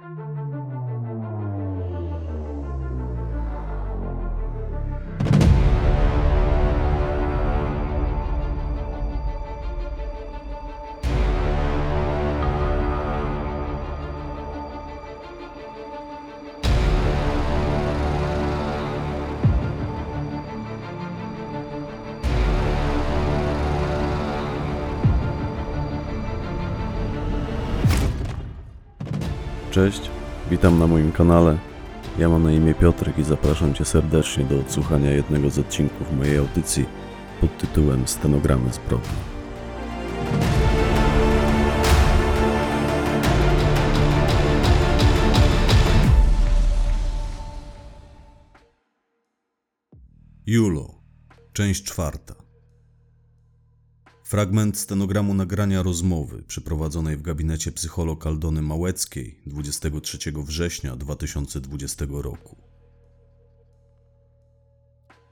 Bye. Cześć, witam na moim kanale. Ja mam na imię Piotrek i zapraszam Cię serdecznie do odsłuchania jednego z odcinków mojej audycji pod tytułem Stenogramy zbrodni. Julo, część czwarta. Fragment stenogramu nagrania rozmowy przeprowadzonej w gabinecie psycholog Aldony Małeckiej 23 września 2020 roku.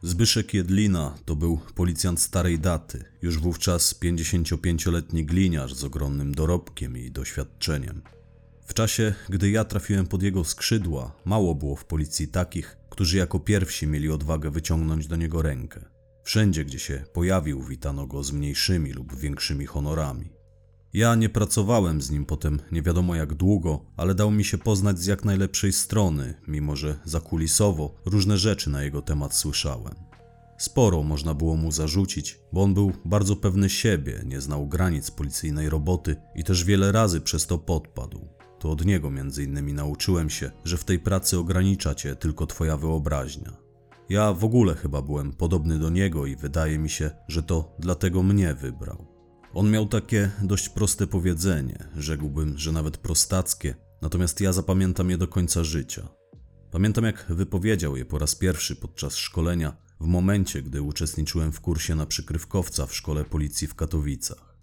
Zbyszek Jedlina to był policjant starej daty, już wówczas 55-letni gliniarz z ogromnym dorobkiem i doświadczeniem. W czasie, gdy ja trafiłem pod jego skrzydła, mało było w policji takich, którzy jako pierwsi mieli odwagę wyciągnąć do niego rękę. Wszędzie, gdzie się pojawił, witano go z mniejszymi lub większymi honorami. Ja nie pracowałem z nim potem nie wiadomo jak długo, ale dał mi się poznać z jak najlepszej strony, mimo że zakulisowo różne rzeczy na jego temat słyszałem. Sporo można było mu zarzucić, bo on był bardzo pewny siebie, nie znał granic policyjnej roboty i też wiele razy przez to podpadł. To od niego między innymi nauczyłem się, że w tej pracy ogranicza cię tylko twoja wyobraźnia. Ja w ogóle chyba byłem podobny do niego i wydaje mi się, że to dlatego mnie wybrał. On miał takie dość proste powiedzenie, rzekłbym, że nawet prostackie, natomiast ja zapamiętam je do końca życia. Pamiętam, jak wypowiedział je po raz pierwszy podczas szkolenia, w momencie, gdy uczestniczyłem w kursie na przykrywkowca w szkole policji w Katowicach.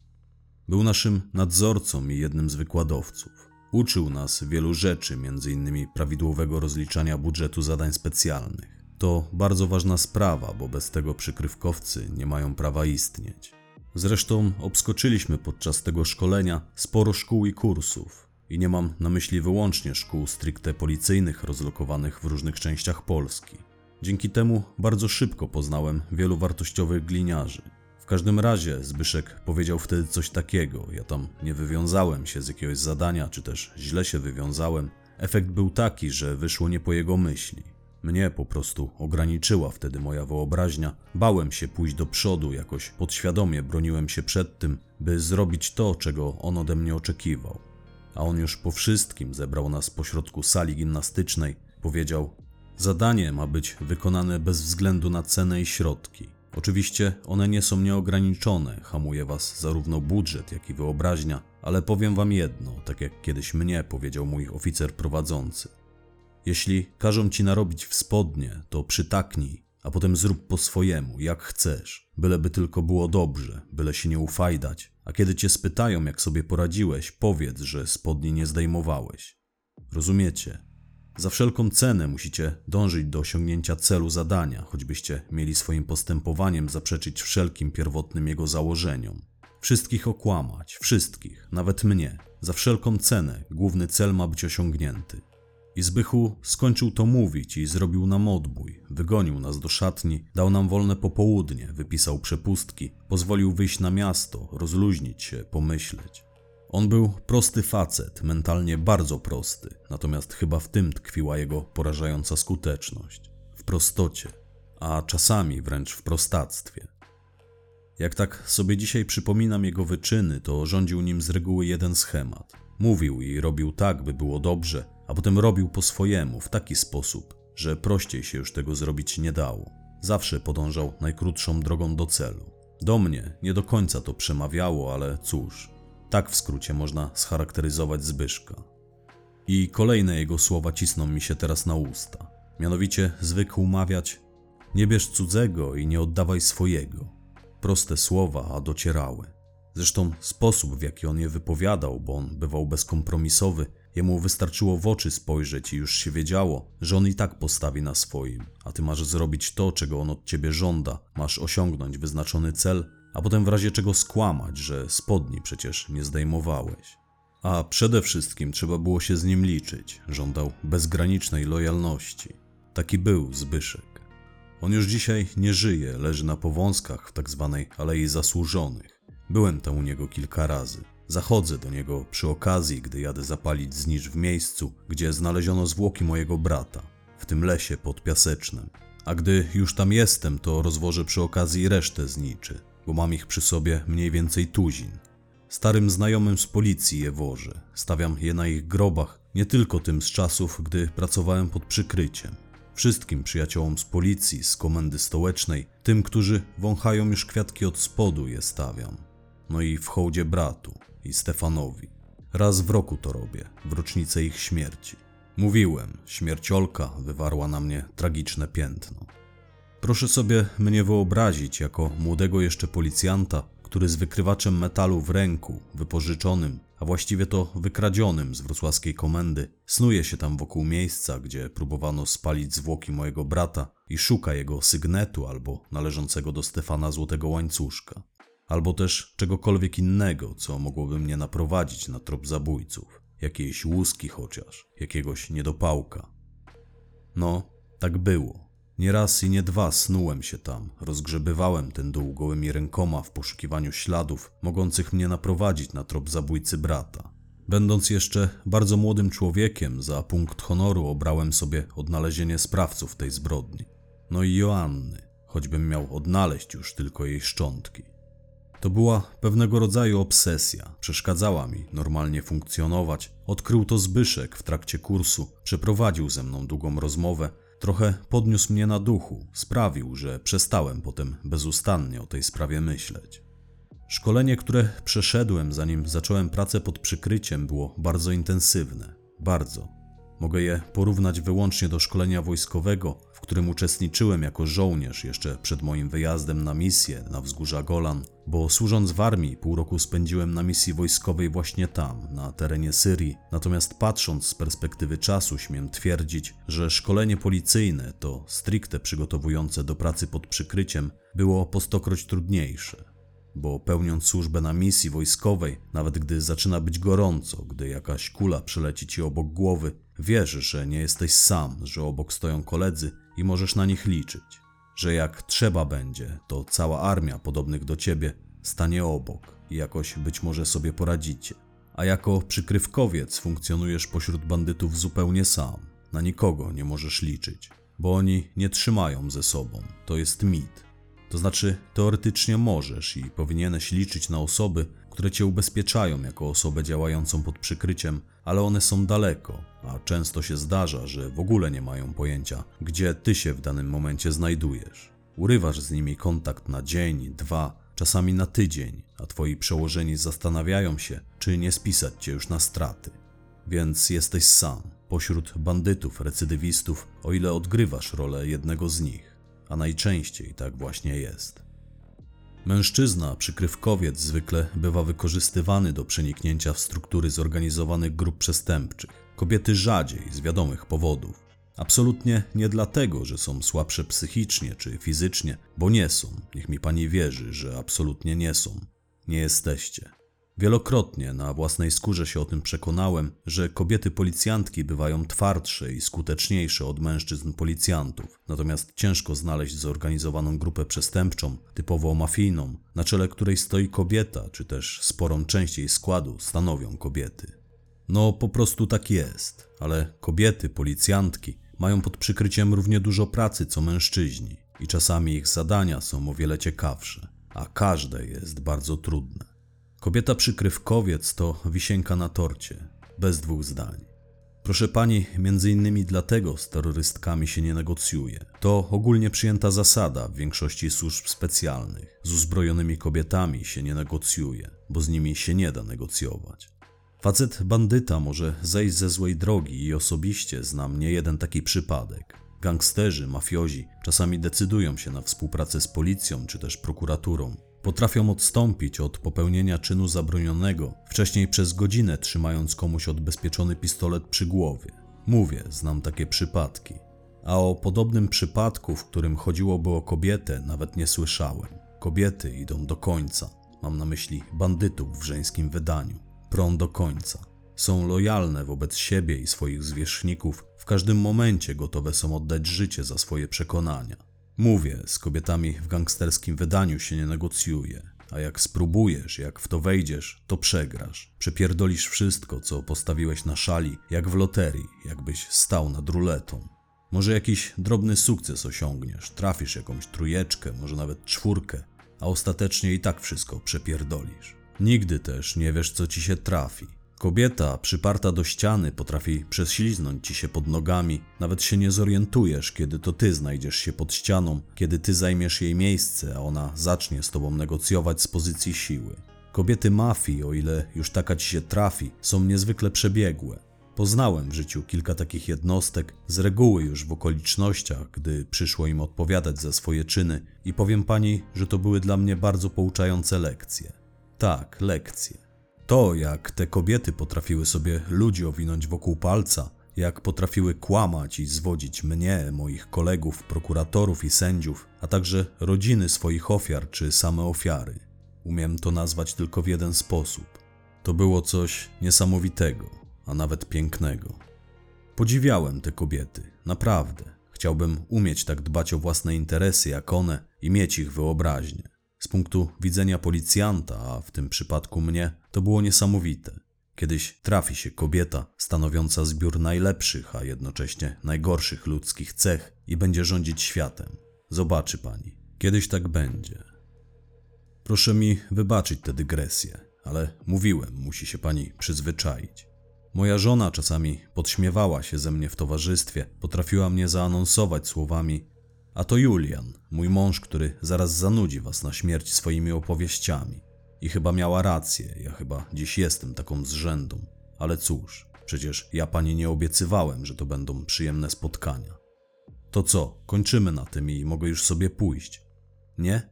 Był naszym nadzorcą i jednym z wykładowców. Uczył nas wielu rzeczy, m.in. prawidłowego rozliczania budżetu zadań specjalnych. To bardzo ważna sprawa, bo bez tego przykrywkowcy nie mają prawa istnieć. Zresztą obskoczyliśmy podczas tego szkolenia sporo szkół i kursów. I nie mam na myśli wyłącznie szkół stricte policyjnych rozlokowanych w różnych częściach Polski. Dzięki temu bardzo szybko poznałem wielu wartościowych gliniarzy. W każdym razie Zbyszek powiedział wtedy coś takiego. Ja tam nie wywiązałem się z jakiegoś zadania, czy też źle się wywiązałem. Efekt był taki, że wyszło nie po jego myśli. Mnie po prostu ograniczyła wtedy moja wyobraźnia. Bałem się pójść do przodu, jakoś podświadomie broniłem się przed tym, by zrobić to, czego on ode mnie oczekiwał. A on już po wszystkim zebrał nas pośrodku sali gimnastycznej. Powiedział: Zadanie ma być wykonane bez względu na cenę i środki. Oczywiście one nie są nieograniczone, hamuje was zarówno budżet, jak i wyobraźnia, ale powiem wam jedno, tak jak kiedyś mnie powiedział mój oficer prowadzący. Jeśli każą ci narobić w spodnie, to przytaknij, a potem zrób po swojemu, jak chcesz. Byleby tylko było dobrze, byle się nie ufajdać. A kiedy cię spytają, jak sobie poradziłeś, powiedz, że spodni nie zdejmowałeś. Rozumiecie? Za wszelką cenę musicie dążyć do osiągnięcia celu zadania, choćbyście mieli swoim postępowaniem zaprzeczyć wszelkim pierwotnym jego założeniom. Wszystkich okłamać, wszystkich, nawet mnie. Za wszelką cenę główny cel ma być osiągnięty. I Zbychu skończył to mówić i zrobił nam odbój. Wygonił nas do szatni, dał nam wolne popołudnie, wypisał przepustki, pozwolił wyjść na miasto, rozluźnić się, pomyśleć. On był prosty facet, mentalnie bardzo prosty, natomiast chyba w tym tkwiła jego porażająca skuteczność. W prostocie, a czasami wręcz w prostactwie. Jak tak sobie dzisiaj przypominam jego wyczyny, to rządził nim z reguły jeden schemat. Mówił i robił tak, by było dobrze, a potem robił po swojemu, w taki sposób, że prościej się już tego zrobić nie dało. Zawsze podążał najkrótszą drogą do celu. Do mnie nie do końca to przemawiało, ale cóż, tak w skrócie można scharakteryzować Zbyszka. I kolejne jego słowa cisną mi się teraz na usta. Mianowicie zwykł mawiać: Nie bierz cudzego i nie oddawaj swojego. Proste słowa, a docierały. Zresztą sposób, w jaki on je wypowiadał, bo on bywał bezkompromisowy, jemu wystarczyło w oczy spojrzeć i już się wiedziało, że on i tak postawi na swoim, a ty masz zrobić to, czego on od ciebie żąda, masz osiągnąć wyznaczony cel, a potem w razie czego skłamać, że spodni przecież nie zdejmowałeś. A przede wszystkim trzeba było się z nim liczyć. Żądał bezgranicznej lojalności. Taki był Zbyszek. On już dzisiaj nie żyje, leży na powązkach w tak zwanej Alei Zasłużonych. Byłem tam u niego kilka razy. Zachodzę do niego przy okazji, gdy jadę zapalić znicz w miejscu, gdzie znaleziono zwłoki mojego brata, w tym lesie pod Piasecznem. A gdy już tam jestem, to rozwożę przy okazji resztę zniczy, bo mam ich przy sobie mniej więcej tuzin. Starym znajomym z policji je wożę. Stawiam je na ich grobach, nie tylko tym z czasów, gdy pracowałem pod przykryciem. Wszystkim przyjaciołom z policji, z komendy stołecznej, tym, którzy wąchają już kwiatki od spodu, je stawiam. No i w hołdzie bratu i Stefanowi. Raz w roku to robię, w rocznicę ich śmierci. Mówiłem, śmierciolka wywarła na mnie tragiczne piętno. Proszę sobie mnie wyobrazić jako młodego jeszcze policjanta, który z wykrywaczem metalu w ręku, wypożyczonym, a właściwie to wykradzionym z wrocławskiej komendy, snuje się tam wokół miejsca, gdzie próbowano spalić zwłoki mojego brata i szuka jego sygnetu albo należącego do Stefana złotego łańcuszka, albo też czegokolwiek innego, co mogłoby mnie naprowadzić na trop zabójców, jakiejś łuski chociaż, jakiegoś niedopałka. No, tak było. Nie raz i nie dwa snułem się tam, rozgrzebywałem ten dół gołymi rękoma w poszukiwaniu śladów mogących mnie naprowadzić na trop zabójcy brata. Będąc jeszcze bardzo młodym człowiekiem, za punkt honoru obrałem sobie odnalezienie sprawców tej zbrodni. No i Joanny, choćbym miał odnaleźć już tylko jej szczątki. To była pewnego rodzaju obsesja, przeszkadzała mi normalnie funkcjonować. Odkrył to Zbyszek w trakcie kursu, przeprowadził ze mną długą rozmowę, trochę podniósł mnie na duchu, sprawił, że przestałem potem bezustannie o tej sprawie myśleć. Szkolenie, które przeszedłem zanim zacząłem pracę pod przykryciem, było bardzo intensywne. Bardzo. Mogę je porównać wyłącznie do szkolenia wojskowego, w którym uczestniczyłem jako żołnierz jeszcze przed moim wyjazdem na misję na wzgórza Golan, bo służąc w armii pół roku spędziłem na misji wojskowej właśnie tam, na terenie Syrii. Natomiast patrząc z perspektywy czasu, śmiem twierdzić, że szkolenie policyjne, to stricte przygotowujące do pracy pod przykryciem, było po stokroć trudniejsze bo pełniąc służbę na misji wojskowej, nawet gdy zaczyna być gorąco, gdy jakaś kula przeleci ci obok głowy, wiesz, że nie jesteś sam, że obok stoją koledzy i możesz na nich liczyć, że jak trzeba będzie, to cała armia podobnych do ciebie stanie obok i jakoś być może sobie poradzicie. A jako przykrywkowiec funkcjonujesz pośród bandytów zupełnie sam, na nikogo nie możesz liczyć, bo oni nie trzymają ze sobą, to jest mit. To znaczy, teoretycznie możesz i powinieneś liczyć na osoby, które cię ubezpieczają jako osobę działającą pod przykryciem, ale one są daleko, a często się zdarza, że w ogóle nie mają pojęcia, gdzie ty się w danym momencie znajdujesz. Urywasz z nimi kontakt na dzień, dwa, czasami na tydzień, a twoi przełożeni zastanawiają się, czy nie spisać cię już na straty. Więc jesteś sam, pośród bandytów, recydywistów, o ile odgrywasz rolę jednego z nich a najczęściej tak właśnie jest. Mężczyzna, przykrywkowiec, zwykle bywa wykorzystywany do przeniknięcia w struktury zorganizowanych grup przestępczych. Kobiety rzadziej, z wiadomych powodów. Absolutnie nie dlatego, że są słabsze psychicznie czy fizycznie, bo nie są. Niech mi pani wierzy, że absolutnie nie są. Nie jesteście. Wielokrotnie na własnej skórze się o tym przekonałem, że kobiety policjantki bywają twardsze i skuteczniejsze od mężczyzn policjantów, natomiast ciężko znaleźć zorganizowaną grupę przestępczą, typowo mafijną, na czele której stoi kobieta, czy też sporą część jej składu stanowią kobiety. No po prostu tak jest, ale kobiety, policjantki mają pod przykryciem równie dużo pracy co mężczyźni i czasami ich zadania są o wiele ciekawsze, a każde jest bardzo trudne. Kobieta przykrywkowiec to wisienka na torcie, bez dwóch zdań. Proszę pani, między innymi dlatego z terrorystkami się nie negocjuje. To ogólnie przyjęta zasada w większości służb specjalnych. Z uzbrojonymi kobietami się nie negocjuje, bo z nimi się nie da negocjować. Facet bandyta może zejść ze złej drogi i osobiście znam nie jeden taki przypadek. Gangsterzy, mafiozi czasami decydują się na współpracę z policją czy też prokuraturą, Potrafią odstąpić od popełnienia czynu zabronionego, wcześniej przez godzinę trzymając komuś odbezpieczony pistolet przy głowie. Mówię, znam takie przypadki. A o podobnym przypadku, w którym chodziłoby o kobietę, nawet nie słyszałem. Kobiety idą do końca. Mam na myśli bandytów w żeńskim wydaniu. Prą do końca. Są lojalne wobec siebie i swoich zwierzchników, w każdym momencie gotowe są oddać życie za swoje przekonania. Mówię, z kobietami w gangsterskim wydaniu się nie negocjuje, a jak spróbujesz, jak w to wejdziesz, to przegrasz. Przepierdolisz wszystko, co postawiłeś na szali, jak w loterii, jakbyś stał nad ruletą. Może jakiś drobny sukces osiągniesz, trafisz jakąś trójeczkę, może nawet czwórkę, a ostatecznie i tak wszystko przepierdolisz. Nigdy też nie wiesz, co ci się trafi. Kobieta przyparta do ściany potrafi prześliznąć ci się pod nogami, nawet się nie zorientujesz, kiedy to ty znajdziesz się pod ścianą, kiedy ty zajmiesz jej miejsce, a ona zacznie z tobą negocjować z pozycji siły. Kobiety mafii, o ile już taka ci się trafi, są niezwykle przebiegłe. Poznałem w życiu kilka takich jednostek, z reguły już w okolicznościach, gdy przyszło im odpowiadać za swoje czyny, i powiem pani, że to były dla mnie bardzo pouczające lekcje. Tak, lekcje. To, jak te kobiety potrafiły sobie ludzi owinąć wokół palca, jak potrafiły kłamać i zwodzić mnie, moich kolegów, prokuratorów i sędziów, a także rodziny swoich ofiar czy same ofiary. Umiem to nazwać tylko w jeden sposób. To było coś niesamowitego, a nawet pięknego. Podziwiałem te kobiety, naprawdę. Chciałbym umieć tak dbać o własne interesy jak one i mieć ich wyobraźnię. Z punktu widzenia policjanta, a w tym przypadku mnie, to było niesamowite. Kiedyś trafi się kobieta stanowiąca zbiór najlepszych, a jednocześnie najgorszych ludzkich cech i będzie rządzić światem. Zobaczy pani, kiedyś tak będzie. Proszę mi wybaczyć tę dygresję, ale mówiłem, musi się pani przyzwyczaić. Moja żona czasami podśmiewała się ze mnie w towarzystwie, potrafiła mnie zaanonsować słowami: A to Julian, mój mąż, który zaraz zanudzi was na śmierć swoimi opowieściami. I chyba miała rację, ja chyba dziś jestem taką zrzędą. Ale cóż, przecież ja pani nie obiecywałem, że to będą przyjemne spotkania. To co, kończymy na tym i mogę już sobie pójść? Nie?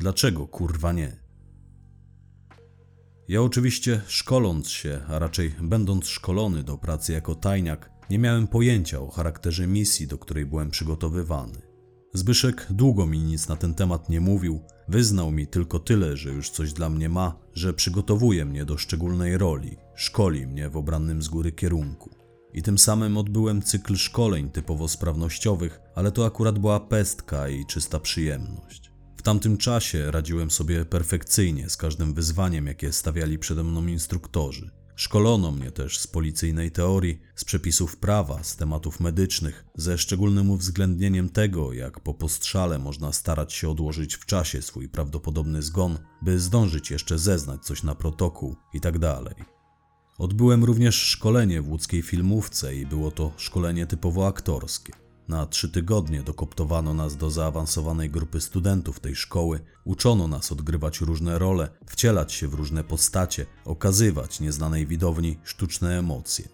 Dlaczego kurwa nie? Ja oczywiście szkoląc się, a raczej będąc szkolony do pracy jako tajniak, nie miałem pojęcia o charakterze misji, do której byłem przygotowywany. Zbyszek długo mi nic na ten temat nie mówił, wyznał mi tylko tyle, że już coś dla mnie ma, że przygotowuje mnie do szczególnej roli, szkoli mnie w obranym z góry kierunku. I tym samym odbyłem cykl szkoleń typowo sprawnościowych, ale to akurat była pestka i czysta przyjemność. W tamtym czasie radziłem sobie perfekcyjnie z każdym wyzwaniem, jakie stawiali przede mną instruktorzy. Szkolono mnie też z policyjnej teorii, z przepisów prawa, z tematów medycznych, ze szczególnym uwzględnieniem tego, jak po postrzale można starać się odłożyć w czasie swój prawdopodobny zgon, by zdążyć jeszcze zeznać coś na protokół itd. Odbyłem również szkolenie w łódzkiej filmówce i było to szkolenie typowo aktorskie. Na trzy tygodnie dokoptowano nas do zaawansowanej grupy studentów tej szkoły, uczono nas odgrywać różne role, wcielać się w różne postacie, okazywać nieznanej widowni sztuczne emocje.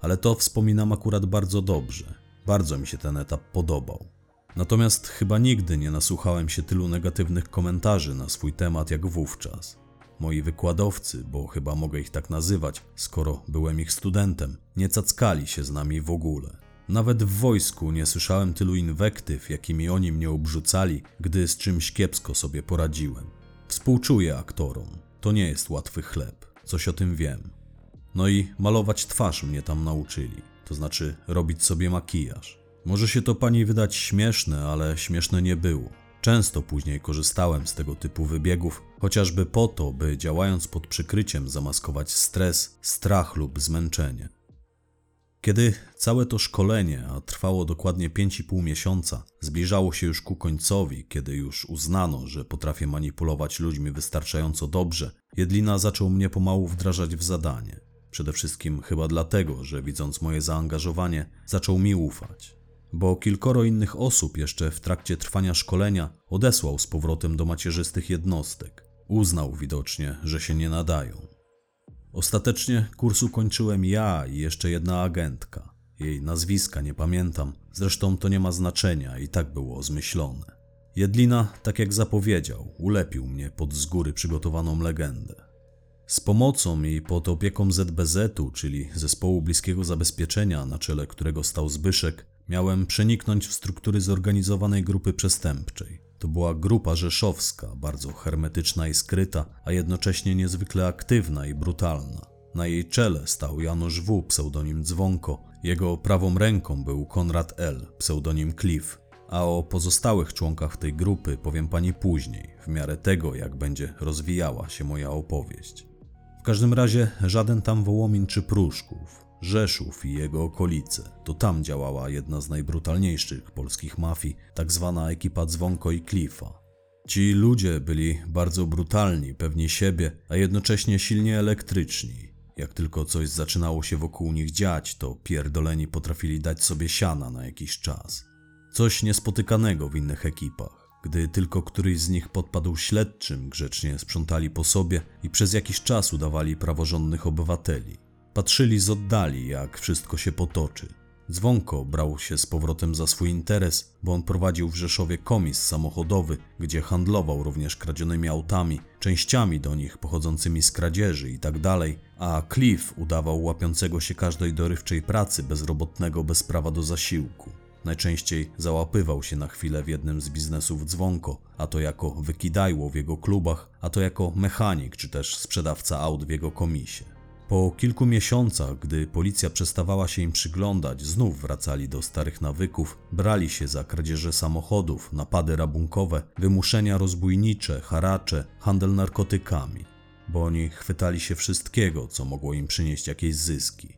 Ale to wspominam akurat bardzo dobrze. Bardzo mi się ten etap podobał. Natomiast chyba nigdy nie nasłuchałem się tylu negatywnych komentarzy na swój temat jak wówczas. Moi wykładowcy, bo chyba mogę ich tak nazywać, skoro byłem ich studentem, nie cackali się z nami w ogóle. Nawet w wojsku nie słyszałem tylu inwektyw, jakimi oni mnie obrzucali, gdy z czymś kiepsko sobie poradziłem. Współczuję aktorom. To nie jest łatwy chleb. Coś o tym wiem. No i malować twarz mnie tam nauczyli. To znaczy robić sobie makijaż. Może się to pani wydać śmieszne, ale śmieszne nie było. Często później korzystałem z tego typu wybiegów, chociażby po to, by działając pod przykryciem zamaskować stres, strach lub zmęczenie. Kiedy całe to szkolenie, a trwało dokładnie 5,5 miesiąca, zbliżało się już ku końcowi, kiedy już uznano, że potrafię manipulować ludźmi wystarczająco dobrze, Jedlina zaczął mnie pomału wdrażać w zadanie. Przede wszystkim chyba dlatego, że widząc moje zaangażowanie, zaczął mi ufać. Bo kilkoro innych osób jeszcze w trakcie trwania szkolenia odesłał z powrotem do macierzystych jednostek. Uznał widocznie, że się nie nadają. Ostatecznie kursu kończyłem ja i jeszcze jedna agentka. Jej nazwiska nie pamiętam, zresztą to nie ma znaczenia i tak było zmyślone. Jedlina, tak jak zapowiedział, ulepił mnie pod z góry przygotowaną legendę. Z pomocą i pod opieką ZBZ-u, czyli Zespołu Bliskiego Zabezpieczenia, na czele którego stał Zbyszek, miałem przeniknąć w struktury zorganizowanej grupy przestępczej. To była grupa rzeszowska, bardzo hermetyczna i skryta, a jednocześnie niezwykle aktywna i brutalna. Na jej czele stał Janusz W., pseudonim Dzwonko. Jego prawą ręką był Konrad L., pseudonim Cliff. A o pozostałych członkach tej grupy powiem pani później, w miarę tego, jak będzie rozwijała się moja opowieść. W każdym razie żaden tam Wołomin czy Pruszków, Rzeszów i jego okolice. To tam działała jedna z najbrutalniejszych polskich mafii, tak zwana ekipa Dzwonko i Cliffa. Ci ludzie byli bardzo brutalni, pewni siebie, a jednocześnie silnie elektryczni. Jak tylko coś zaczynało się wokół nich dziać, to pierdoleni potrafili dać sobie siana na jakiś czas. Coś niespotykanego w innych ekipach. Gdy tylko któryś z nich podpadł śledczym, grzecznie sprzątali po sobie i przez jakiś czas udawali praworządnych obywateli. Patrzyli z oddali, jak wszystko się potoczy. Dzwonko brał się z powrotem za swój interes, bo on prowadził w Rzeszowie komis samochodowy, gdzie handlował również kradzionymi autami, częściami do nich pochodzącymi z kradzieży itd., a Cliff udawał łapiącego się każdej dorywczej pracy bezrobotnego bez prawa do zasiłku. Najczęściej załapywał się na chwilę w jednym z biznesów dzwonko, a to jako wykidajło w jego klubach, a to jako mechanik czy też sprzedawca aut w jego komisie. Po kilku miesiącach, gdy policja przestawała się im przyglądać, znów wracali do starych nawyków, brali się za kradzieże samochodów, napady rabunkowe, wymuszenia rozbójnicze, haracze, handel narkotykami, bo oni chwytali się wszystkiego, co mogło im przynieść jakieś zyski.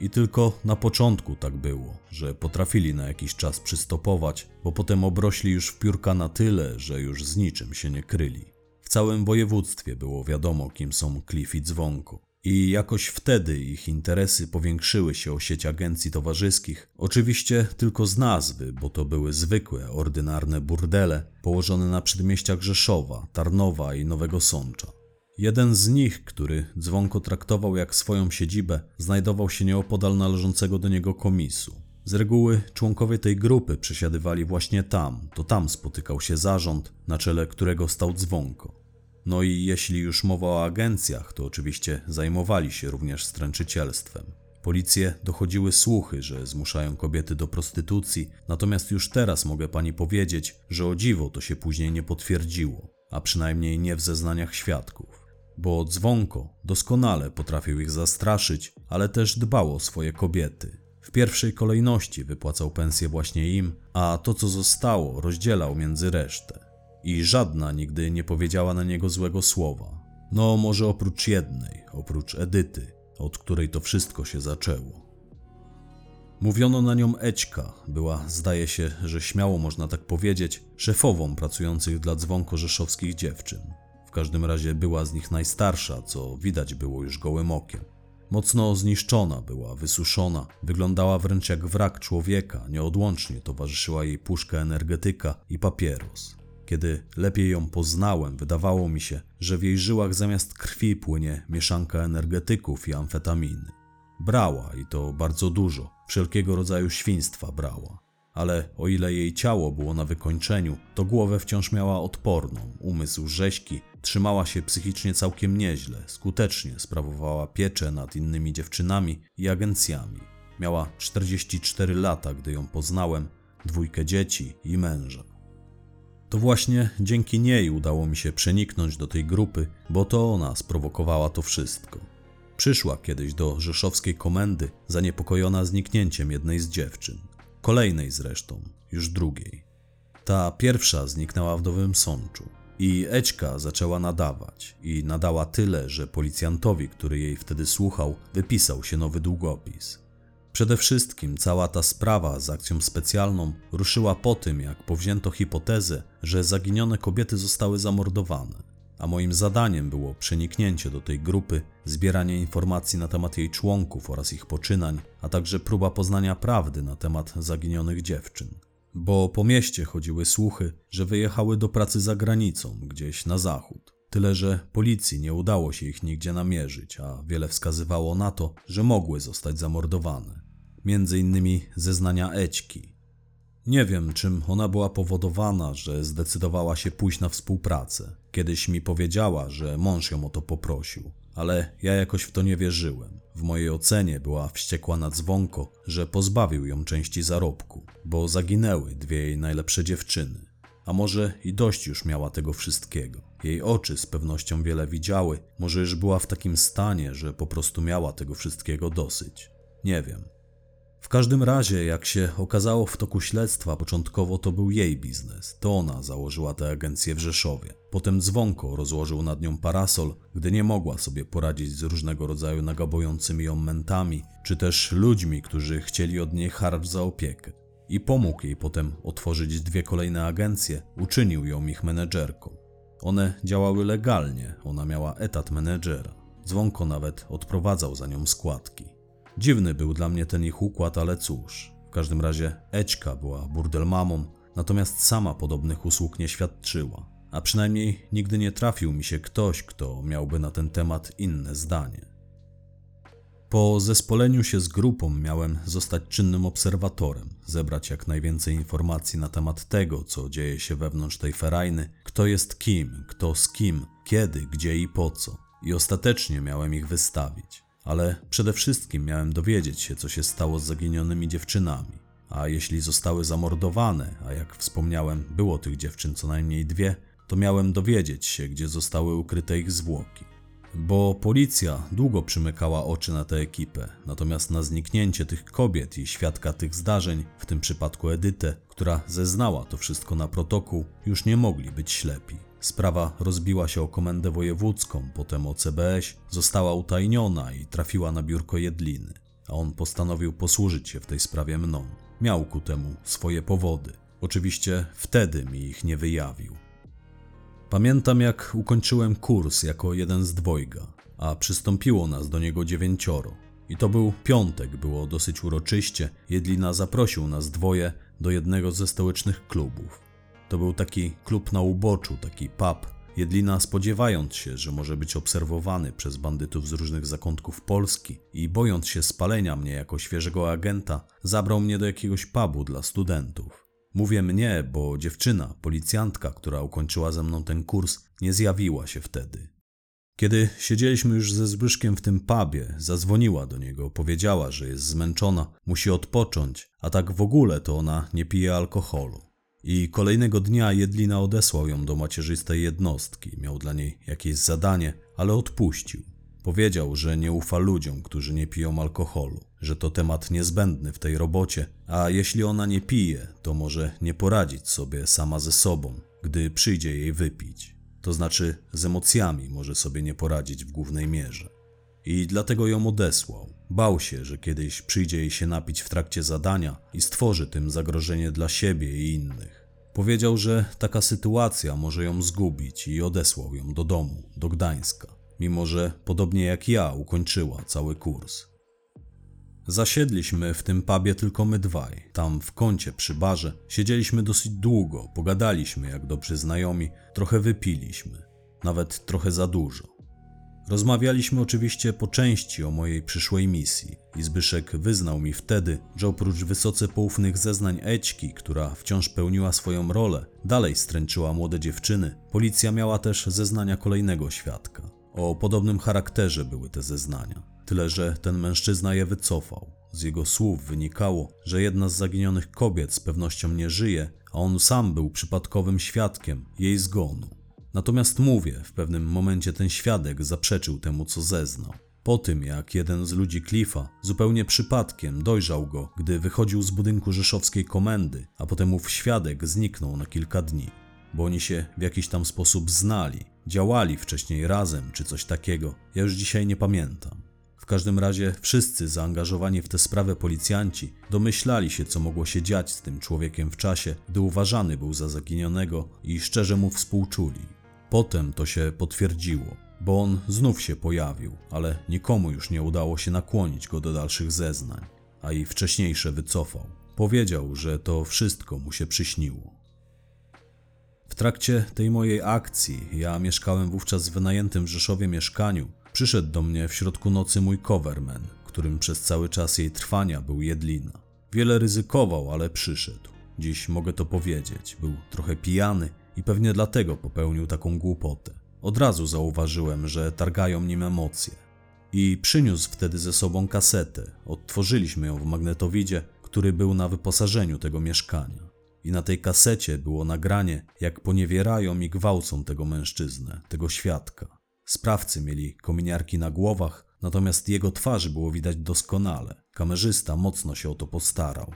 I tylko na początku tak było, że potrafili na jakiś czas przystopować, bo potem obrośli już w piórka na tyle, że już z niczym się nie kryli. W całym województwie było wiadomo, kim są Cliff i Dzwonko. I jakoś wtedy ich interesy powiększyły się o sieć agencji towarzyskich, oczywiście tylko z nazwy, bo to były zwykłe, ordynarne burdele położone na przedmieściach Rzeszowa, Tarnowa i Nowego Sącza. Jeden z nich, który dzwonko traktował jak swoją siedzibę, znajdował się nieopodal należącego do niego komisu. Z reguły członkowie tej grupy przesiadywali właśnie tam, to tam spotykał się zarząd, na czele którego stał dzwonko. No i jeśli już mowa o agencjach, to oczywiście zajmowali się również stręczycielstwem. Policje dochodziły słuchy, że zmuszają kobiety do prostytucji, natomiast już teraz mogę pani powiedzieć, że o dziwo to się później nie potwierdziło, a przynajmniej nie w zeznaniach świadków. Bo dzwonko doskonale potrafił ich zastraszyć, ale też dbał o swoje kobiety. W pierwszej kolejności wypłacał pensję właśnie im, a to co zostało rozdzielał między resztę i żadna nigdy nie powiedziała na niego złego słowa. No, może oprócz jednej, oprócz Edyty, od której to wszystko się zaczęło. Mówiono na nią Ećka, była, zdaje się, że śmiało można tak powiedzieć, szefową pracujących dla dzwonko rzeszowskich dziewczyn. W każdym razie była z nich najstarsza, co widać było już gołym okiem. Mocno zniszczona była, wysuszona, wyglądała wręcz jak wrak człowieka, nieodłącznie towarzyszyła jej puszka energetyka i papieros. Kiedy lepiej ją poznałem, wydawało mi się, że w jej żyłach zamiast krwi płynie mieszanka energetyków i amfetaminy. Brała i to bardzo dużo, wszelkiego rodzaju świństwa brała. Ale o ile jej ciało było na wykończeniu, to głowę wciąż miała odporną, umysł rzeźki, trzymała się psychicznie całkiem nieźle, skutecznie sprawowała pieczę nad innymi dziewczynami i agencjami. Miała 44 lata, gdy ją poznałem, dwójkę dzieci i męża. To właśnie dzięki niej udało mi się przeniknąć do tej grupy, bo to ona sprowokowała to wszystko. Przyszła kiedyś do rzeszowskiej komendy, zaniepokojona zniknięciem jednej z dziewczyn. Kolejnej zresztą, już drugiej. Ta pierwsza zniknęła w Nowym Sączu. I Ećka zaczęła nadawać. I nadała tyle, że policjantowi, który jej wtedy słuchał, wypisał się nowy długopis. Przede wszystkim cała ta sprawa z akcją specjalną ruszyła po tym, jak powzięto hipotezę, że zaginione kobiety zostały zamordowane, a moim zadaniem było przeniknięcie do tej grupy, zbieranie informacji na temat jej członków oraz ich poczynań, a także próba poznania prawdy na temat zaginionych dziewczyn. Bo po mieście chodziły słuchy, że wyjechały do pracy za granicą, gdzieś na zachód. Tyle, że policji nie udało się ich nigdzie namierzyć, a wiele wskazywało na to, że mogły zostać zamordowane między innymi zeznania Ećki. Nie wiem, czym ona była powodowana, że zdecydowała się pójść na współpracę. Kiedyś mi powiedziała, że mąż ją o to poprosił, ale ja jakoś w to nie wierzyłem. W mojej ocenie była wściekła na dzwonko, że pozbawił ją części zarobku, bo zaginęły dwie jej najlepsze dziewczyny. A może i dość już miała tego wszystkiego. Jej oczy z pewnością wiele widziały, może już była w takim stanie, że po prostu miała tego wszystkiego dosyć. Nie wiem. W każdym razie, jak się okazało w toku śledztwa, początkowo to był jej biznes. To ona założyła tę agencję w Rzeszowie. Potem dzwonko rozłożył nad nią parasol, gdy nie mogła sobie poradzić z różnego rodzaju nagabującymi ją mentami, czy też ludźmi, którzy chcieli od niej haracz za opiekę. I pomógł jej potem otworzyć dwie kolejne agencje, uczynił ją ich menedżerką. One działały legalnie, ona miała etat menedżera. Dzwonko nawet odprowadzał za nią składki. Dziwny był dla mnie ten ich układ, ale cóż. W każdym razie Ećka była burdelmamą, natomiast sama podobnych usług nie świadczyła. A przynajmniej nigdy nie trafił mi się ktoś, kto miałby na ten temat inne zdanie. Po zespoleniu się z grupą miałem zostać czynnym obserwatorem, zebrać jak najwięcej informacji na temat tego, co dzieje się wewnątrz tej ferajny, kto jest kim, kto z kim, kiedy, gdzie i po co. I ostatecznie miałem ich wystawić. Ale przede wszystkim miałem dowiedzieć się, co się stało z zaginionymi dziewczynami. A jeśli zostały zamordowane, a jak wspomniałem, było tych dziewczyn co najmniej dwie, to miałem dowiedzieć się, gdzie zostały ukryte ich zwłoki. Bo policja długo przymykała oczy na tę ekipę, natomiast na zniknięcie tych kobiet i świadka tych zdarzeń, w tym przypadku Edytę, która zeznała to wszystko na protokół, już nie mogli być ślepi. Sprawa rozbiła się o komendę wojewódzką, potem o CBS, została utajniona i trafiła na biurko Jedliny, a on postanowił posłużyć się w tej sprawie mną. Miał ku temu swoje powody. Oczywiście wtedy mi ich nie wyjawił. Pamiętam, jak ukończyłem kurs jako jeden z dwojga, a przystąpiło nas do niego dziewięcioro. I to był piątek, było dosyć uroczyście. Jedlina zaprosił nas dwoje do jednego ze stołecznych klubów. To był taki klub na uboczu, taki pub. Jedlina, spodziewając się, że może być obserwowany przez bandytów z różnych zakątków Polski i bojąc się spalenia mnie jako świeżego agenta, zabrał mnie do jakiegoś pubu dla studentów. Mówię mnie, bo dziewczyna, policjantka, która ukończyła ze mną ten kurs, nie zjawiła się wtedy. Kiedy siedzieliśmy już ze Zbyszkiem w tym pubie, zadzwoniła do niego, powiedziała, że jest zmęczona, musi odpocząć, a tak w ogóle to ona nie pije alkoholu. I kolejnego dnia Jedlina odesłał ją do macierzystej jednostki, miał dla niej jakieś zadanie, ale odpuścił. Powiedział, że nie ufa ludziom, którzy nie piją alkoholu, że to temat niezbędny w tej robocie, a jeśli ona nie pije, to może nie poradzić sobie sama ze sobą, gdy przyjdzie jej wypić. To znaczy, z emocjami może sobie nie poradzić w głównej mierze. I dlatego ją odesłał. Bał się, że kiedyś przyjdzie jej się napić w trakcie zadania i stworzy tym zagrożenie dla siebie i innych. Powiedział, że taka sytuacja może ją zgubić i odesłał ją do domu, do Gdańska mimo że podobnie jak ja ukończyła cały kurs. Zasiedliśmy w tym pubie tylko my dwaj. Tam w kącie przy barze siedzieliśmy dosyć długo, pogadaliśmy jak dobrzy znajomi, trochę wypiliśmy, nawet trochę za dużo. Rozmawialiśmy oczywiście po części o mojej przyszłej misji i Zbyszek wyznał mi wtedy, że oprócz wysoce poufnych zeznań Ećki, która wciąż pełniła swoją rolę, dalej stręczyła młode dziewczyny, policja miała też zeznania kolejnego świadka. O podobnym charakterze były te zeznania. Tyle, że ten mężczyzna je wycofał. Z jego słów wynikało, że jedna z zaginionych kobiet z pewnością nie żyje, a on sam był przypadkowym świadkiem jej zgonu. Natomiast mówię, w pewnym momencie ten świadek zaprzeczył temu, co zeznał. Po tym, jak jeden z ludzi Cliffa zupełnie przypadkiem dojrzał go, gdy wychodził z budynku rzeszowskiej komendy, a potem ów świadek zniknął na kilka dni, bo oni się w jakiś tam sposób znali działali wcześniej razem czy coś takiego. Ja już dzisiaj nie pamiętam. Każdym razie wszyscy zaangażowani w tę sprawę policjanci domyślali się, co mogło się dziać z tym człowiekiem w czasie, gdy uważany był za zaginionego i szczerze mu współczuli. Potem to się potwierdziło, bo on znów się pojawił, ale nikomu już nie udało się nakłonić go do dalszych zeznań, a i wcześniejsze wycofał. Powiedział, że to wszystko mu się przyśniło. W trakcie tej mojej akcji, ja mieszkałem wówczas w wynajętym w Rzeszowie mieszkaniu, przyszedł do mnie w środku nocy mój coverman, którym przez cały czas jej trwania był Jedlina. Wiele ryzykował, ale przyszedł. Dziś mogę to powiedzieć, był trochę pijany i pewnie dlatego popełnił taką głupotę. Od razu zauważyłem, że targają nim emocje. I przyniósł wtedy ze sobą kasetę. Odtworzyliśmy ją w magnetowidzie, który był na wyposażeniu tego mieszkania. I na tej kasecie było nagranie, jak poniewierają i gwałcą tego mężczyznę, tego świadka. Sprawcy mieli kominiarki na głowach, natomiast jego twarz było widać doskonale. Kamerzysta mocno się o to postarał.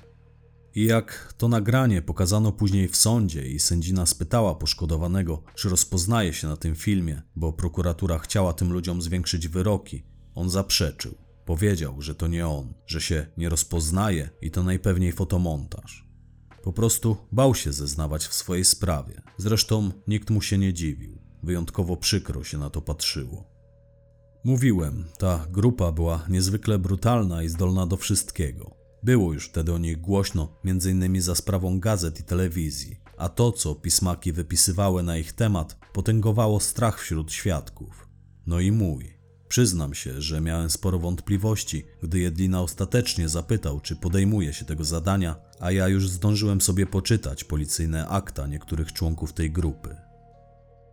I jak to nagranie pokazano później w sądzie i sędzina spytała poszkodowanego, czy rozpoznaje się na tym filmie, bo prokuratura chciała tym ludziom zwiększyć wyroki, on zaprzeczył. Powiedział, że to nie on, że się nie rozpoznaje i to najpewniej fotomontaż. Po prostu bał się zeznawać w swojej sprawie. Zresztą nikt mu się nie dziwił. Wyjątkowo przykro się na to patrzyło. Mówiłem, ta grupa była niezwykle brutalna i zdolna do wszystkiego. Było już wtedy o nich głośno, m.in. za sprawą gazet i telewizji, a to, co pismaki wypisywały na ich temat, potęgowało strach wśród świadków. No i mój. Przyznam się, że miałem sporo wątpliwości, gdy Jedlina ostatecznie zapytał, czy podejmuje się tego zadania, a ja już zdążyłem sobie poczytać policyjne akta niektórych członków tej grupy.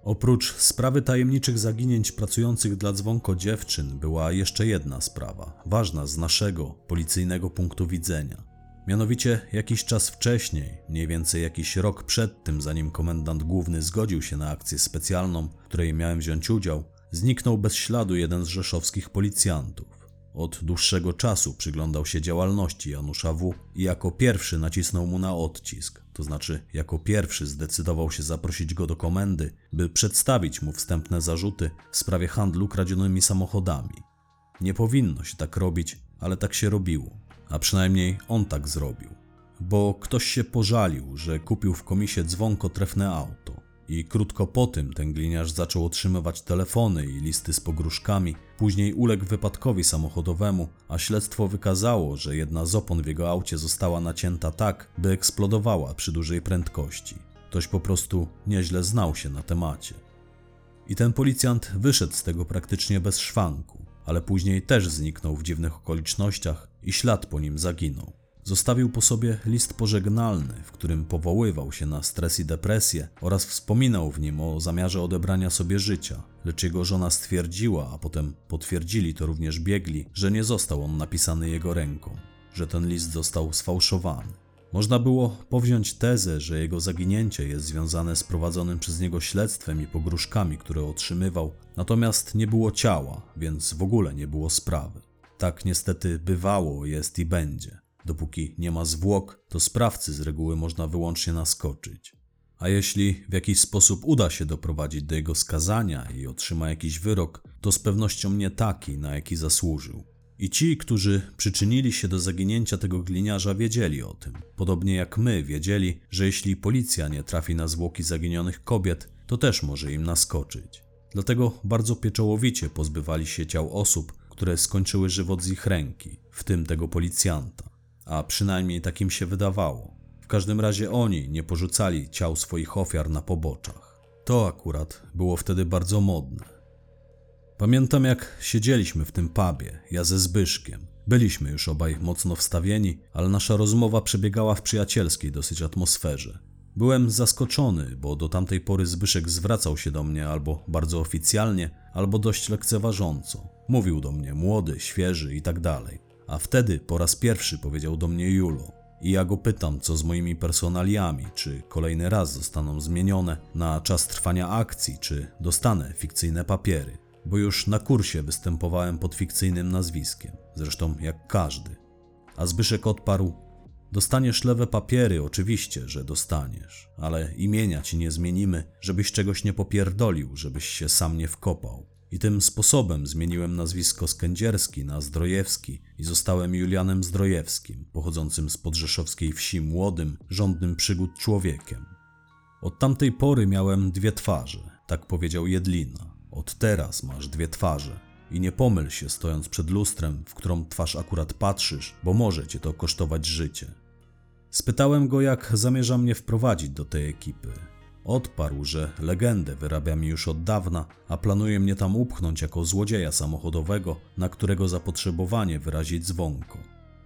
Oprócz sprawy tajemniczych zaginięć pracujących dla dzwonko dziewczyn była jeszcze jedna sprawa, ważna z naszego policyjnego punktu widzenia. Mianowicie jakiś czas wcześniej, mniej więcej jakiś rok przed tym, zanim komendant główny zgodził się na akcję specjalną, w której miałem wziąć udział, zniknął bez śladu jeden z rzeszowskich policjantów. Od dłuższego czasu przyglądał się działalności Janusza W. i jako pierwszy nacisnął mu na odcisk, to znaczy jako pierwszy zdecydował się zaprosić go do komendy, by przedstawić mu wstępne zarzuty w sprawie handlu kradzionymi samochodami. Nie powinno się tak robić, ale tak się robiło, a przynajmniej on tak zrobił, bo ktoś się pożalił, że kupił w komisie dzwonko trefne auto. I krótko po tym ten gliniarz zaczął otrzymywać telefony i listy z pogróżkami. Później uległ wypadkowi samochodowemu, a śledztwo wykazało, że jedna z opon w jego aucie została nacięta tak, by eksplodowała przy dużej prędkości. Ktoś po prostu nieźle znał się na temacie. I ten policjant wyszedł z tego praktycznie bez szwanku, ale później też zniknął w dziwnych okolicznościach i ślad po nim zaginął. Zostawił po sobie list pożegnalny, w którym powoływał się na stres i depresję oraz wspominał w nim o zamiarze odebrania sobie życia, lecz jego żona stwierdziła, a potem potwierdzili to również biegli, że nie został on napisany jego ręką, że ten list został sfałszowany. Można było powziąć tezę, że jego zaginięcie jest związane z prowadzonym przez niego śledztwem i pogróżkami, które otrzymywał, natomiast nie było ciała, więc w ogóle nie było sprawy. Tak niestety bywało, jest i będzie. Dopóki nie ma zwłok, to sprawcy z reguły można wyłącznie naskoczyć. A jeśli w jakiś sposób uda się doprowadzić do jego skazania i otrzyma jakiś wyrok, to z pewnością nie taki, na jaki zasłużył. I ci, którzy przyczynili się do zaginięcia tego gliniarza, wiedzieli o tym. Podobnie jak my wiedzieli, że jeśli policja nie trafi na zwłoki zaginionych kobiet, to też może im naskoczyć. Dlatego bardzo pieczołowicie pozbywali się ciał osób, które skończyły żywot z ich ręki, w tym tego policjanta a przynajmniej takim się wydawało. W każdym razie oni nie porzucali ciał swoich ofiar na poboczach. To akurat było wtedy bardzo modne. Pamiętam, jak siedzieliśmy w tym pubie, ja ze Zbyszkiem. Byliśmy już obaj mocno wstawieni, ale nasza rozmowa przebiegała w przyjacielskiej dosyć atmosferze. Byłem zaskoczony, bo do tamtej pory Zbyszek zwracał się do mnie albo bardzo oficjalnie, albo dość lekceważąco. Mówił do mnie młody, świeży i tak dalej. A wtedy po raz pierwszy powiedział do mnie Julo. I ja go pytam, co z moimi personaliami, czy kolejny raz zostaną zmienione na czas trwania akcji, czy dostanę fikcyjne papiery. Bo już na kursie występowałem pod fikcyjnym nazwiskiem, zresztą jak każdy. A Zbyszek odparł: Dostaniesz lewe papiery, oczywiście, że dostaniesz, ale imienia ci nie zmienimy, żebyś czegoś nie popierdolił, żebyś się sam nie wkopał. I tym sposobem zmieniłem nazwisko Skędzierski na Zdrojewski i zostałem Julianem Zdrojewskim, pochodzącym z podrzeszowskiej wsi młodym, żądnym przygód człowiekiem. Od tamtej pory miałem dwie twarze, tak powiedział Jedlina. Od teraz masz dwie twarze. I nie pomyl się stojąc przed lustrem, w którą twarz akurat patrzysz, bo może cię to kosztować życie. Spytałem go, jak zamierza mnie wprowadzić do tej ekipy. Odparł, że legendę wyrabia mi już od dawna, a planuje mnie tam upchnąć jako złodzieja samochodowego, na którego zapotrzebowanie wyrazi dzwonko.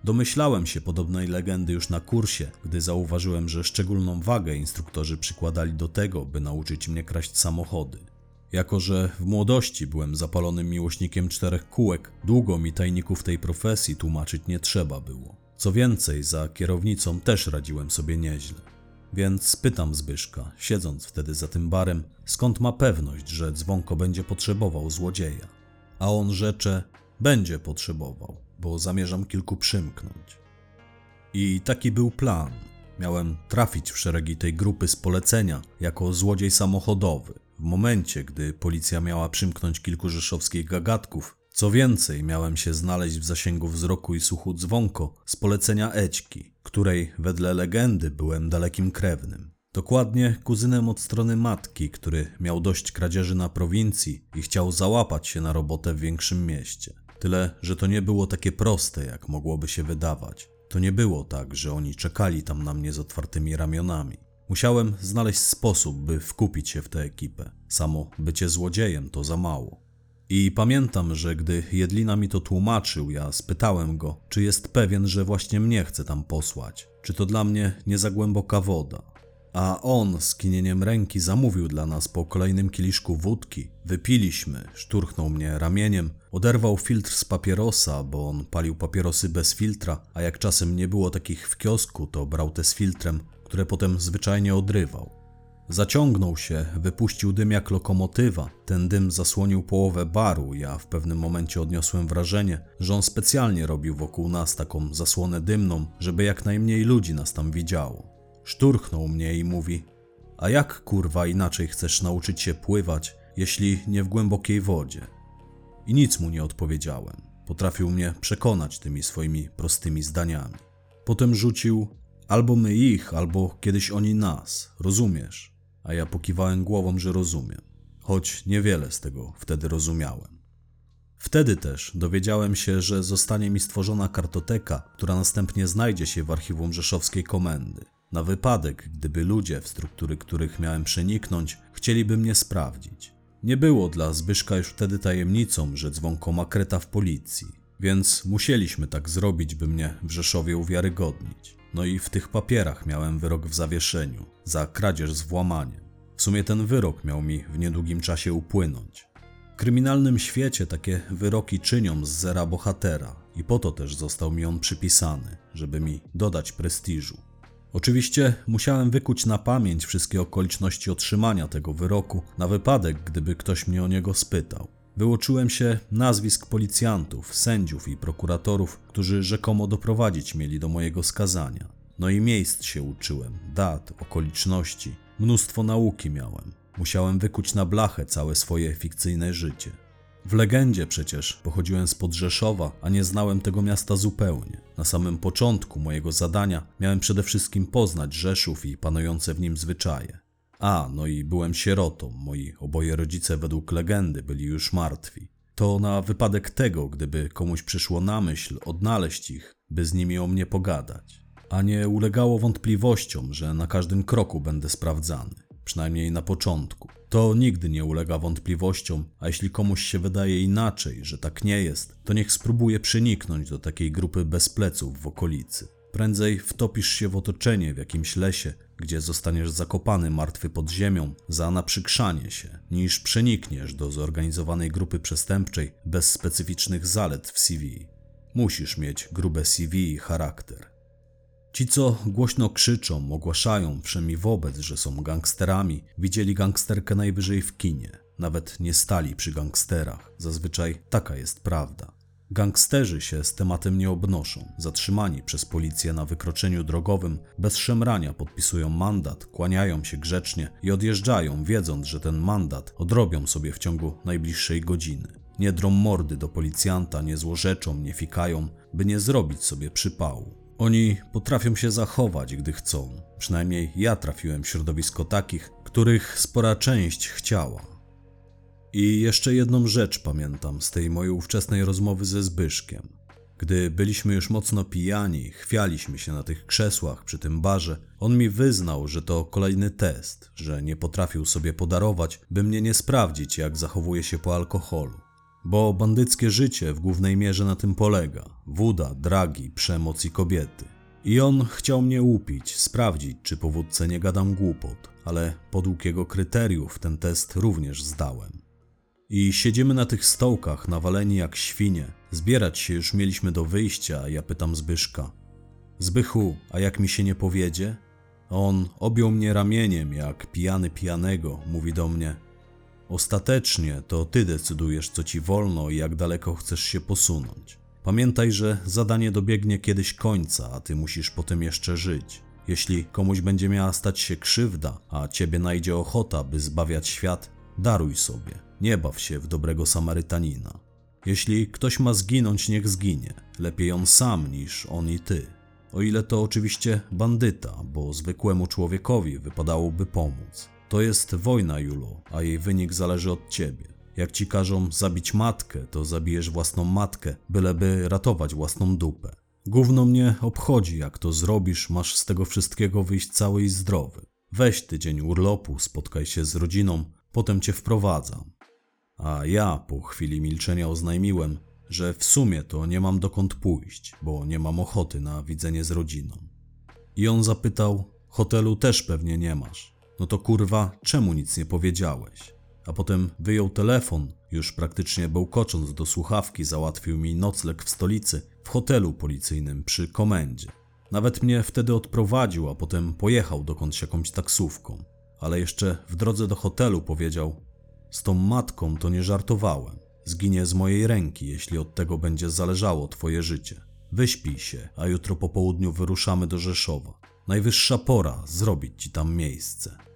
Domyślałem się podobnej legendy już na kursie, gdy zauważyłem, że szczególną wagę instruktorzy przykładali do tego, by nauczyć mnie kraść samochody. Jako, że w młodości byłem zapalonym miłośnikiem czterech kółek, długo mi tajników tej profesji tłumaczyć nie trzeba było. Co więcej, za kierownicą też radziłem sobie nieźle. Więc pytam Zbyszka, siedząc wtedy za tym barem, skąd ma pewność, że dzwonko będzie potrzebował złodzieja. A on rzecze, będzie potrzebował, bo zamierzam kilku przymknąć. I taki był plan. Miałem trafić w szeregi tej grupy z polecenia jako złodziej samochodowy. W momencie, gdy policja miała przymknąć kilku rzeszowskich gagatków, co więcej, miałem się znaleźć w zasięgu wzroku i słuchu dzwonko z polecenia Ećki, której wedle legendy byłem dalekim krewnym. Dokładnie kuzynem od strony matki, który miał dość kradzieży na prowincji i chciał załapać się na robotę w większym mieście. Tyle, że to nie było takie proste, jak mogłoby się wydawać. To nie było tak, że oni czekali tam na mnie z otwartymi ramionami. Musiałem znaleźć sposób, by wkupić się w tę ekipę. Samo bycie złodziejem to za mało. I pamiętam, że gdy Jedlina mi to tłumaczył, ja spytałem go, czy jest pewien, że właśnie mnie chce tam posłać, czy to dla mnie nie za głęboka woda. A on z kinieniem ręki zamówił dla nas po kolejnym kieliszku wódki. Wypiliśmy, szturchnął mnie ramieniem, oderwał filtr z papierosa, bo on palił papierosy bez filtra, a jak czasem nie było takich w kiosku, to brał te z filtrem, które potem zwyczajnie odrywał. Zaciągnął się, wypuścił dym jak lokomotywa. Ten dym zasłonił połowę baru. Ja w pewnym momencie odniosłem wrażenie, że on specjalnie robił wokół nas taką zasłonę dymną, żeby jak najmniej ludzi nas tam widziało. Szturchnął mnie i mówi: A jak kurwa inaczej chcesz nauczyć się pływać, jeśli nie w głębokiej wodzie? I nic mu nie odpowiedziałem. Potrafił mnie przekonać tymi swoimi prostymi zdaniami. Potem rzucił: Albo my ich, albo kiedyś oni nas, rozumiesz? A ja pokiwałem głową, że rozumiem, choć niewiele z tego wtedy rozumiałem. Wtedy też dowiedziałem się, że zostanie mi stworzona kartoteka, która następnie znajdzie się w archiwum Rzeszowskiej Komendy. Na wypadek, gdyby ludzie, w struktury których miałem przeniknąć, chcieliby mnie sprawdzić. Nie było dla Zbyszka już wtedy tajemnicą, że dzwonko ma kreta w policji, więc musieliśmy tak zrobić, by mnie w Rzeszowie uwiarygodnić. No i w tych papierach miałem wyrok w zawieszeniu za kradzież z włamaniem. W sumie ten wyrok miał mi w niedługim czasie upłynąć. W kryminalnym świecie takie wyroki czynią z zera bohatera i po to też został mi on przypisany, żeby mi dodać prestiżu. Oczywiście musiałem wykuć na pamięć wszystkie okoliczności otrzymania tego wyroku, na wypadek, gdyby ktoś mnie o niego spytał. Wyuczyłem się nazwisk policjantów, sędziów i prokuratorów, którzy rzekomo doprowadzić mieli do mojego skazania. No i miejsc się uczyłem, dat, okoliczności. Mnóstwo nauki miałem. Musiałem wykuć na blachę całe swoje fikcyjne życie. W legendzie przecież pochodziłem z Rzeszowa, a nie znałem tego miasta zupełnie. Na samym początku mojego zadania miałem przede wszystkim poznać Rzeszów i panujące w nim zwyczaje. A, no i byłem sierotą, moi oboje rodzice według legendy byli już martwi. To na wypadek tego, gdyby komuś przyszło na myśl odnaleźć ich, by z nimi o mnie pogadać. A nie ulegało wątpliwościom, że na każdym kroku będę sprawdzany, przynajmniej na początku. To nigdy nie ulega wątpliwościom, a jeśli komuś się wydaje inaczej, że tak nie jest, to niech spróbuje przeniknąć do takiej grupy bez pleców w okolicy. Prędzej wtopisz się w otoczenie w jakimś lesie, gdzie zostaniesz zakopany martwy pod ziemią za naprzykrzanie się, niż przenikniesz do zorganizowanej grupy przestępczej bez specyficznych zalet w CV. Musisz mieć grube CV i charakter. Ci, co głośno krzyczą, ogłaszają wszemi wobec, że są gangsterami, widzieli gangsterkę najwyżej w kinie. Nawet nie stali przy gangsterach. Zazwyczaj taka jest prawda. Gangsterzy się z tematem nie obnoszą. Zatrzymani przez policję na wykroczeniu drogowym, bez szemrania podpisują mandat, kłaniają się grzecznie i odjeżdżają, wiedząc, że ten mandat odrobią sobie w ciągu najbliższej godziny. Nie drą mordy do policjanta, nie złorzeczą, nie fikają, by nie zrobić sobie przypału. Oni potrafią się zachować, gdy chcą. Przynajmniej ja trafiłem w środowisko takich, których spora część chciała. I jeszcze jedną rzecz pamiętam z tej mojej ówczesnej rozmowy ze Zbyszkiem. Gdy byliśmy już mocno pijani, chwialiśmy się na tych krzesłach przy tym barze, on mi wyznał, że to kolejny test, że nie potrafił sobie podarować, by mnie nie sprawdzić, jak zachowuje się po alkoholu. Bo bandyckie życie w głównej mierze na tym polega: wuda, dragi, przemoc i kobiety. I on chciał mnie upić, sprawdzić, czy po wódce nie gadam głupot, ale podług jego kryteriów ten test również zdałem. I siedzimy na tych stołkach, nawaleni jak świnie. Zbierać się już mieliśmy do wyjścia, a ja pytam Zbyszka. Zbychu, a jak mi się nie powiedzie? On objął mnie ramieniem, jak pijany pijanego, mówi do mnie: Ostatecznie to ty decydujesz, co ci wolno i jak daleko chcesz się posunąć. Pamiętaj, że zadanie dobiegnie kiedyś końca, a ty musisz potem jeszcze żyć. Jeśli komuś będzie miała stać się krzywda, a ciebie najdzie ochota, by zbawiać świat, daruj sobie. Nie baw się w dobrego Samarytanina. Jeśli ktoś ma zginąć, niech zginie. Lepiej on sam niż on i ty. O ile to oczywiście bandyta, bo zwykłemu człowiekowi wypadałoby pomóc. To jest wojna, Julo, a jej wynik zależy od ciebie. Jak ci każą zabić matkę, to zabijesz własną matkę, byleby ratować własną dupę. Gówno mnie obchodzi, jak to zrobisz, masz z tego wszystkiego wyjść cały i zdrowy. Weź tydzień urlopu, spotkaj się z rodziną, potem cię wprowadzam. A ja po chwili milczenia oznajmiłem, że w sumie to nie mam dokąd pójść, bo nie mam ochoty na widzenie z rodziną. I on zapytał: Hotelu też pewnie nie masz. No to kurwa, czemu nic nie powiedziałeś? A potem wyjął telefon, już praktycznie bełkocząc do słuchawki, załatwił mi nocleg w stolicy, w hotelu policyjnym przy komendzie. Nawet mnie wtedy odprowadził, a potem pojechał dokądś jakąś taksówką. Ale jeszcze w drodze do hotelu powiedział: Z tą matką to nie żartowałem. Zginie z mojej ręki, jeśli od tego będzie zależało twoje życie. Wyśpij się, a jutro po południu wyruszamy do Rzeszowa. Najwyższa pora zrobić ci tam miejsce.